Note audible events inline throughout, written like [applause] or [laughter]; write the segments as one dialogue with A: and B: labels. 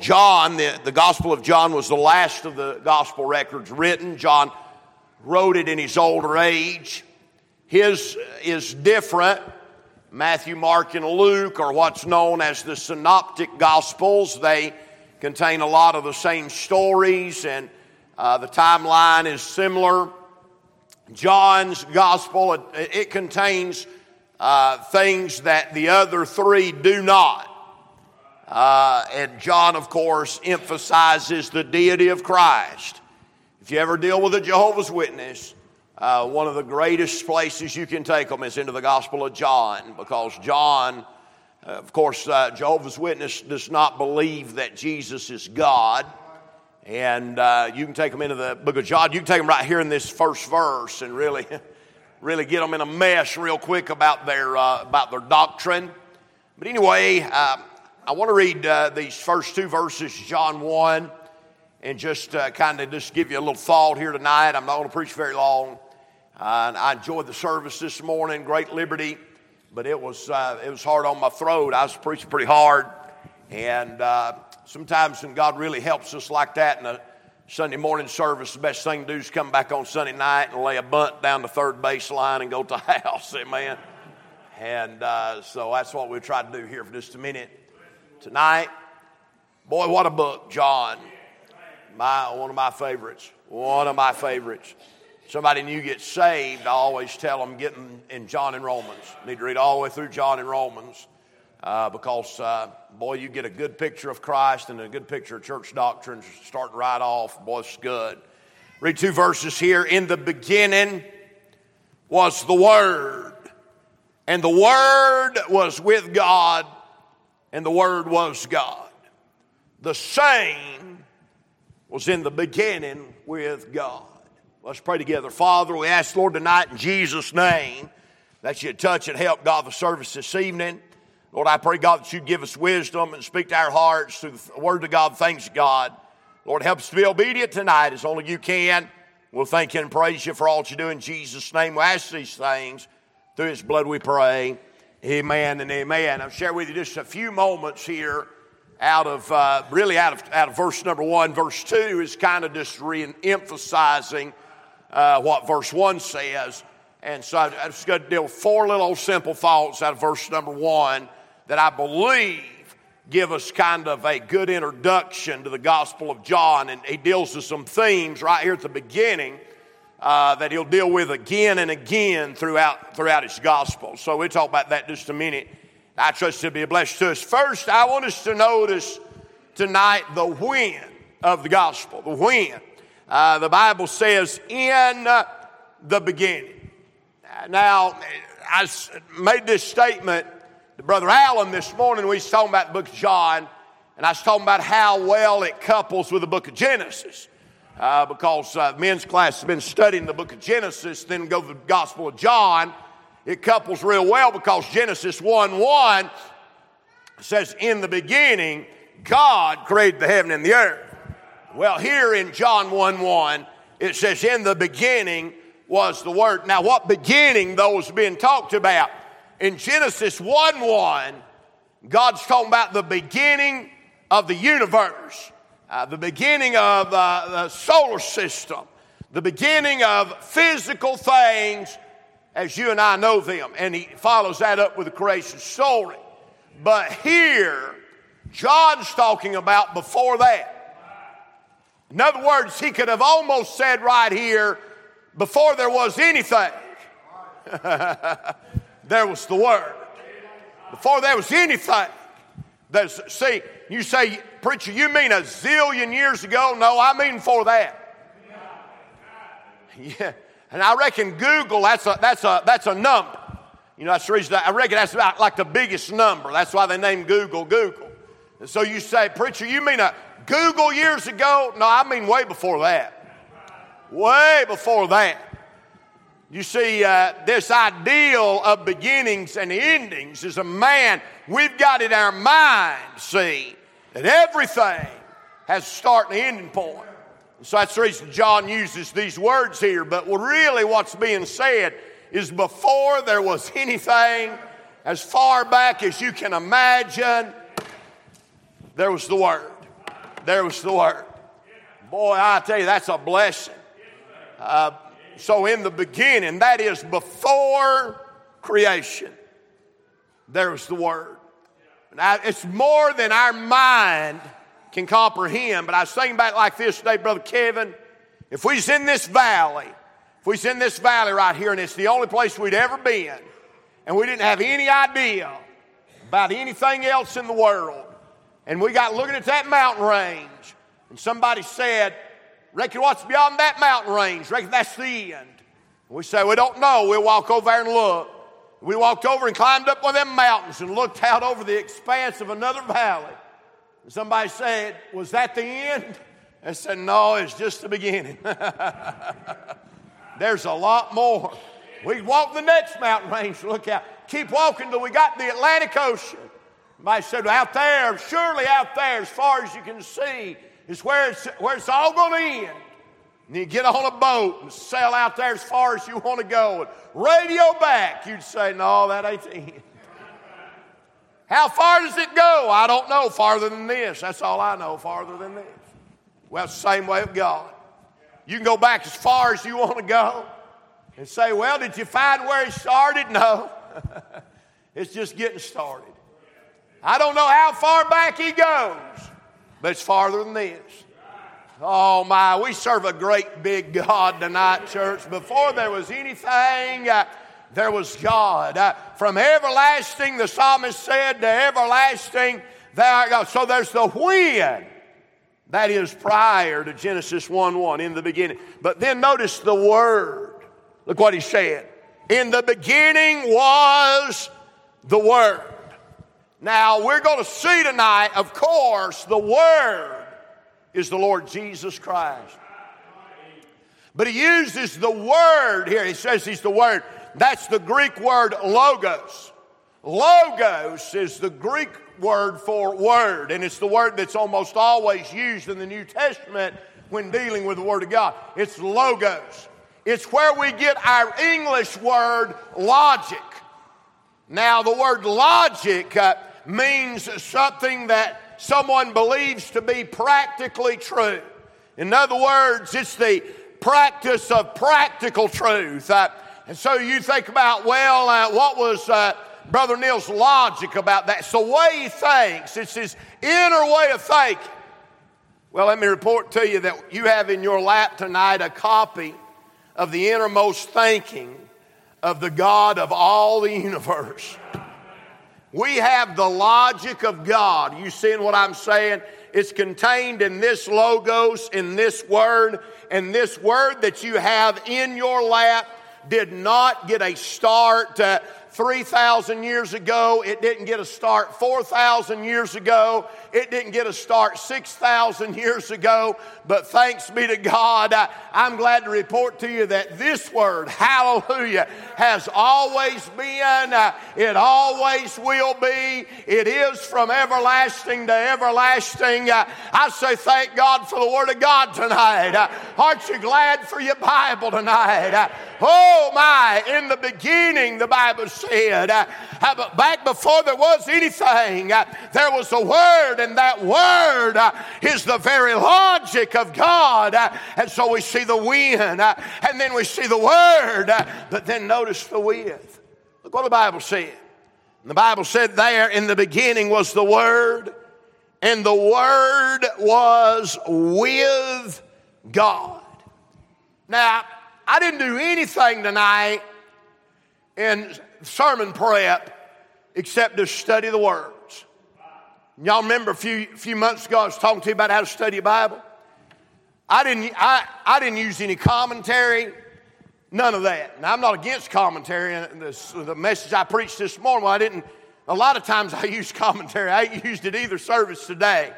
A: John, the, the Gospel of John was the last of the Gospel records written. John wrote it in his older age. His is different. Matthew, Mark, and Luke are what's known as the Synoptic Gospels. They contain a lot of the same stories, and uh, the timeline is similar. John's Gospel, it, it contains uh, things that the other three do not. Uh, and John, of course, emphasizes the deity of Christ. If you ever deal with a Jehovah's Witness, uh, one of the greatest places you can take them is into the Gospel of John because John, uh, of course, uh, Jehovah's Witness does not believe that Jesus is God. And uh, you can take them into the book of John. You can take them right here in this first verse and really, [laughs] really get them in a mess real quick about their, uh, about their doctrine. But anyway, I want to read uh, these first two verses, John 1, and just uh, kind of just give you a little thought here tonight. I'm not going to preach very long. Uh, I enjoyed the service this morning, great liberty, but it was, uh, it was hard on my throat. I was preaching pretty hard. And uh, sometimes when God really helps us like that in a Sunday morning service, the best thing to do is come back on Sunday night and lay a bunt down the third baseline and go to [laughs] the house. Amen. And uh, so that's what we'll try to do here for just a minute tonight. Boy, what a book, John. My, one of my favorites. One of my favorites. Somebody new gets saved, I always tell them get in, in John and Romans. Need to read all the way through John and Romans uh, because, uh, boy, you get a good picture of Christ and a good picture of church doctrine starting right off. Boy, it's good. Read two verses here. In the beginning was the Word, and the Word was with God, and the Word was God. The same was in the beginning with God. Let's pray together. Father, we ask, Lord, tonight in Jesus' name that you'd touch and help God the service this evening. Lord, I pray, God, that you'd give us wisdom and speak to our hearts through the word of God, thanks God. Lord, help us to be obedient tonight as only you can. We'll thank you and praise you for all you do in Jesus' name. We ask these things. Through his blood we pray. Amen and amen. I'll share with you just a few moments here out of, uh, really out of, out of verse number one. Verse two is kind of just re emphasizing uh, what verse one says. And so I'm just going to deal with four little simple thoughts out of verse number one that I believe give us kind of a good introduction to the Gospel of John. And he deals with some themes right here at the beginning uh, that he'll deal with again and again throughout, throughout his gospel. So we'll talk about that just a minute. I trust it'll be a blessing to us. First, I want us to notice tonight the when of the gospel. The when. Uh, the Bible says, in the beginning. Now, I made this statement to Brother Allen this morning. We was talking about the book of John, and I was talking about how well it couples with the book of Genesis uh, because uh, men's class has been studying the book of Genesis, then go to the Gospel of John. It couples real well because Genesis 1 1 says, In the beginning, God created the heaven and the earth. Well, here in John 1 1, it says, In the beginning was the Word. Now, what beginning, though, is being talked about? In Genesis 1 1, God's talking about the beginning of the universe uh, the beginning of uh, the solar system, the beginning of physical things as you and I know them. And he follows that up with the creation story. But here, John's talking about before that. In other words, he could have almost said right here, before there was anything, [laughs] there was the Word. Before there was anything, see, you say, preacher, you mean a zillion years ago? No, I mean for that. [laughs] Yeah. And I reckon googol, that's a, that's a, that's a number. You know, that's the reason I reckon that's about like the biggest number. That's why they named Google Google. And so you say, preacher, you mean a googol years ago? No, I mean way before that. Way before that. You see, uh, this ideal of beginnings and endings is a man, we've got in our mind, see, that everything has a start and ending point. so that's the reason John uses these words here. But really, what's being said is before there was anything, as far back as you can imagine, there was the Word. there was the Word. Boy, I tell you, that's a blessing. Uh, so, in the beginning, that is before creation, there was the Word. Now, it's more than our mind can comprehend, but I was thinking back like this today, Brother Kevin. If we was in this valley, if we was in this valley right here, and it's the only place we'd ever been, and we didn't have any idea about anything else in the world, and we got looking at that mountain range, and somebody said, Reckon what's beyond that mountain range? Reckon that's the end. We say, We don't know. We'll walk over there and look. We walked over and climbed up one of them mountains and looked out over the expanse of another valley. And somebody said, Was that the end? I said, No, it's just the beginning. [laughs] There's a lot more. We walked the next mountain range look out. Keep walking till we got the Atlantic Ocean. Somebody said, Out there, surely out there, as far as you can see, is where it's, where it's all going to end. And you get on a boat and sail out there as far as you want to go and radio back. You'd say, No, that ain't the end. How far does it go? I don't know. Farther than this. That's all I know, farther than this. Well, same way with God. You can go back as far as you want to go and say, Well, did you find where He started? No. [laughs] it's just getting started. I don't know how far back He goes but it's farther than this. Oh my, we serve a great big God tonight, church. Before there was anything, uh, there was God. Uh, from everlasting, the psalmist said, to everlasting. So there's the when. That is prior to Genesis 1 1 in the beginning. But then notice the word. Look what he said. In the beginning was the word. Now, we're going to see tonight, of course, the Word is the Lord Jesus Christ. But he uses the word here. He says he's the word. That's the Greek word logos. Logos is the Greek word for word, and it's the word that's almost always used in the New Testament when dealing with the Word of God. It's logos. It's where we get our English word logic. Now, the word logic uh, means something that someone believes to be practically true. In other words, it's the practice of practical truth. Uh, and so you think about, well, uh, what was uh, Brother Neil's logic about that? It's the way he thinks, it's his inner way of thinking. Well, let me report to you that you have in your lap tonight a copy of the innermost thinking of the God of all the universe. We have the logic of God. You seeing what I'm saying? It's contained in this logos, in this word, and this word that you have in your lap did not get a start uh, 3,000 years ago. It didn't get a start 4,000 years ago. It didn't get a start 6,000 years ago. But thanks be to God, I, I'm glad to report to you that this word, hallelujah, has always been, uh, it always will be, it is from everlasting to everlasting. Uh, I say thank God for the Word of God tonight. Uh, aren't you glad for your Bible tonight? Uh, oh my, in the beginning, the Bible said, uh, back before there was anything, uh, there was a Word, and that Word uh, is the very logic of God. And so we see the uh, and then we see the Word, but then notice the with. Look what the Bible said. The Bible said there in the beginning was the Word, and the Word was with God. Now, I didn't do anything tonight in sermon prep except to study the words. Y'all remember a few, few months ago I was talking to you about how to study a Bible? I didn't, I, I didn't use any commentary, none of that. Now, I'm not against commentary. This, the message I preached this morning, well, I didn't, a lot of times I [laughs] use commentary. I used it either service today.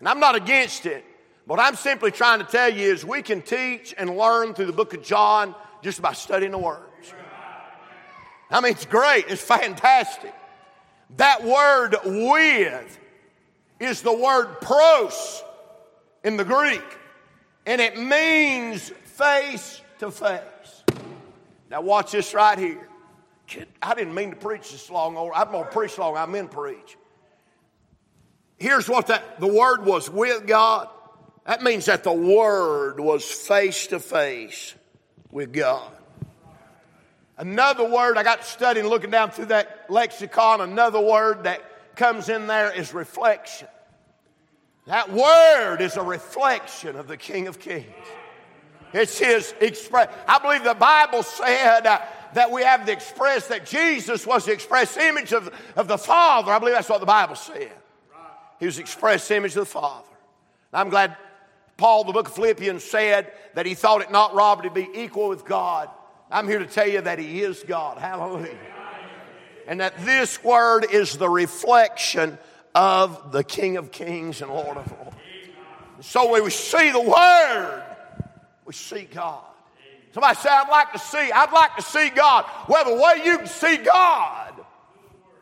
A: And I'm not against it. What I'm simply trying to tell you is we can teach and learn through the book of John just by studying the words. I mean, it's great, it's fantastic. That word with is the word pros in the Greek, and it means face to face. Now, watch this right here. I didn't mean to preach this long, I'm going to preach long, I meant preach. Here's what that the word was with God That means that the Word was face to face with God. Another word I got studying, looking down through that lexicon, another word that comes in there is reflection. That word is a reflection of the King of Kings. It's his express. I believe the Bible said uh, that we have the express, that Jesus was the express image of, of the Father. I believe that's what the Bible said. He was the express image of the Father. I'm glad Paul, the book of Philippians, said that he thought it not robbery to be equal with God. I'm here to tell you that he is God. Hallelujah. And that this word is the reflection of the King of Kings and Lord of Lords. So when we see the word, we see God. Somebody say, I'd like to see, I'd like to see God. Well, the way you can see God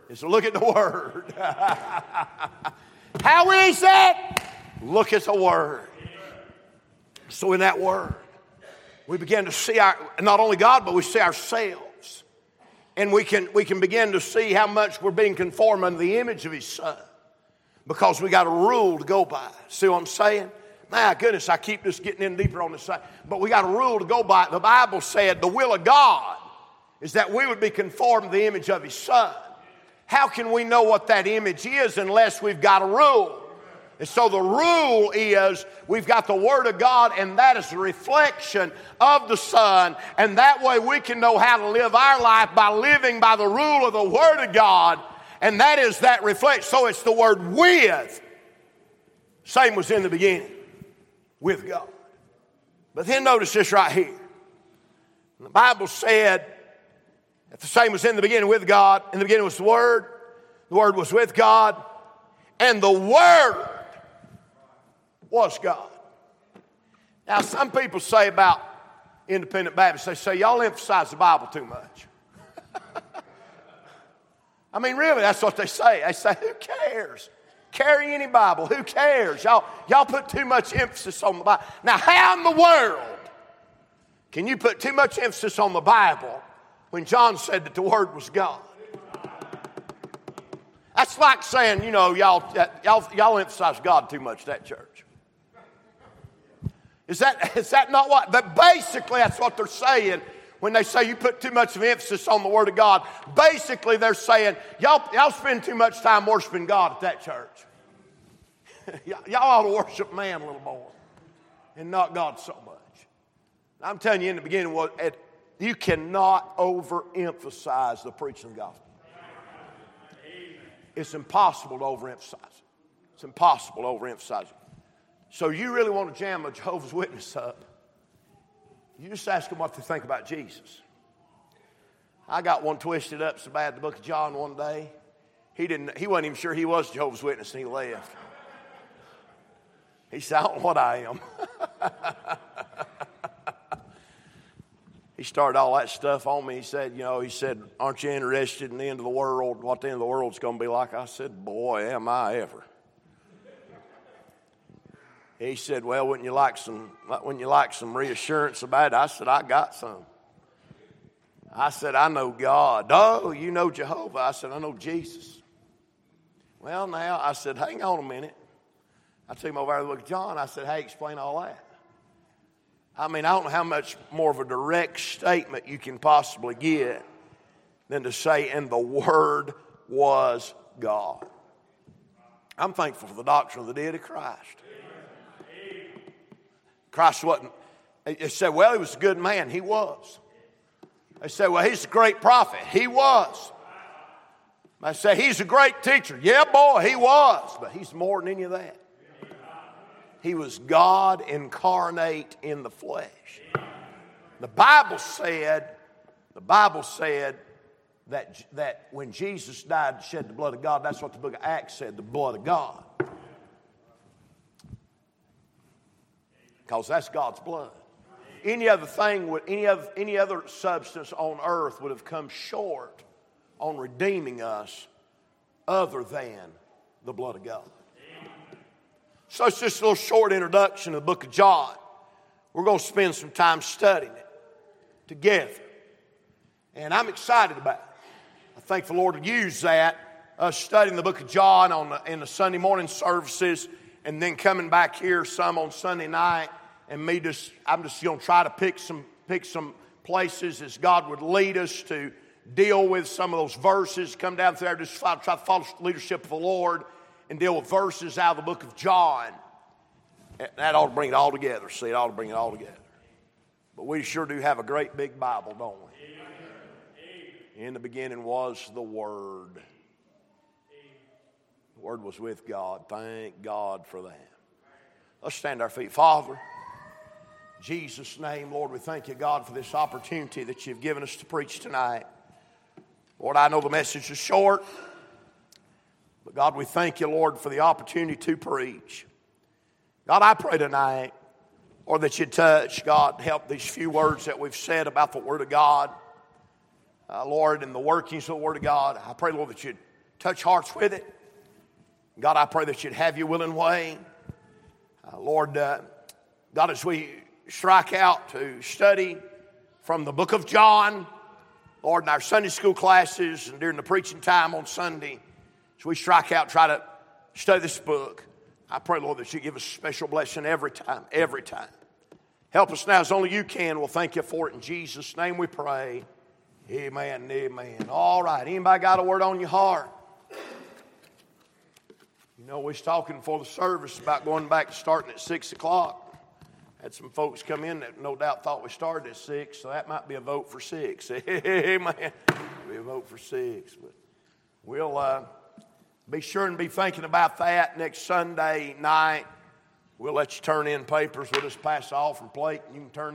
A: is to look at the Word. [laughs] How is that? Look at the Word. So, in that Word, we begin to see our, not only God, but we see ourselves. And we can, we can begin to see how much we're being conformed unto the image of His Son because we got a rule to go by. See what I'm saying? My goodness, I keep just getting in deeper on this side. But we got a rule to go by. The Bible said the will of God is that we would be conformed to the image of His Son. How can we know what that image is unless we've got a rule? And so the rule is we've got the Word of God, and that is a reflection of the Son. And that way we can know how to live our life by living by the rule of the Word of God. And that is that reflect. So it's the word with. Same was in the beginning with God. But then notice this right here. The Bible said that the same was in the beginning with God. In the beginning was the Word. The Word was with God. And the Word was God. Now, some people say about independent Baptists, they say, y'all emphasize the Bible too much. [laughs] I mean, really, that's what they say. They say, who cares? Carry any Bible. Who cares? Y'all, y'all put too much emphasis on the Bible. Now, how in the world can you put too much emphasis on the Bible when John said that the Word was God? That's like saying, you know, y'all, y'all, y'all emphasize God too much, that church. Is that, [laughs] is that not what? But basically, that's what they're saying when they say you put too much of emphasis on the Word of God. Basically, they're saying y'all, y'all spend too much time worshiping God at that church. [laughs] y'all ought to worship man a little more and not God so much. I'm telling you in the beginning, what you cannot overemphasize the preaching of the gospel. It's impossible to overemphasize it. It's impossible to overemphasize it. So you really want to jam a Jehovah's Witness up you just ask them what they think about Jesus. I got one twisted up so bad the book of John one day. He didn't he wasn't even sure he was Jehovah's Witness and he left. He said, I don't what I am. [laughs] he started all that stuff on me. He said, you know, he said, Aren't you interested in the end of the world, what the end of the world's gonna be like? I said, Boy, am I ever. He said, Well, wouldn't you like some, wouldn't you like some reassurance about it? I said, I got some. I said, I know God. Oh, you know Jehovah. I said, I know Jesus. Well, now, I said, hang on a minute. I took him over there to look at John. I said, hey, explain all that. I mean, I don't know how much more of a direct statement you can possibly get than to say, and the Word was God. I'm thankful for the doctrine of the deity of Christ. Christ wasn't. They said, well, he was a good man. He was. They said, well, he's a great prophet. He was. I say, he's a great teacher. Yeah, boy, he was. But he's more than any of that. He was God incarnate in the flesh. The Bible said, the Bible said that, that when Jesus died, shed the blood of God, that's what the book of Acts said, the blood of God. Because that's God's blood. Any other thing would, any other, any other substance on earth would have come short on redeeming us other than the blood of God. So it's just a little short introduction to the book of John. We're going to spend some time studying it together. And I'm excited about it. I thank the Lord to use that, us studying the book of John on the, in the Sunday morning services and then coming back here some on Sunday night, and me just, I'm just going to try to pick some, pick some places as God would lead us to deal with some of those verses. Come down there, just try, try to follow the leadership of the Lord and deal with verses out of the book of John. That ought to bring it all together. See, it ought to bring it all together. But we sure do have a great big Bible, don't we? In the beginning was the Word. The Word was with God. Thank God for that. Let's stand our feet. Father, Jesus' name, Lord, we thank you, God, for this opportunity that you've given us to preach tonight. Lord, I know the message is short, but God, we thank you, Lord, for the opportunity to preach. God, I pray tonight, or that you touch, God, help these few words that we've said about the Word of God, uh, Lord, and the workings of the Word of God. I pray, Lord, that you'd touch hearts with it. God, I pray that you'd have your willing way. Uh, Lord, uh, God, as we strike out to study from the book of John, Lord, in our Sunday school classes and during the preaching time on Sunday, as we strike out, try to study this book, I pray, Lord, that you give us a special blessing every time, every time. Help us now as only you can. We'll thank you for it. In Jesus' name we pray. Amen amen. All right. Anybody got a word on your heart? You know, we was talking before the service about going back to starting at 6 o'clock. Had some folks come in that no doubt thought we started at six, so that might be a vote for six. [laughs] Amen. Be a vote for six, but we'll uh, be sure and be thinking about that next Sunday night. We'll let you turn in papers. We'll just pass the offering plate, and you can turn.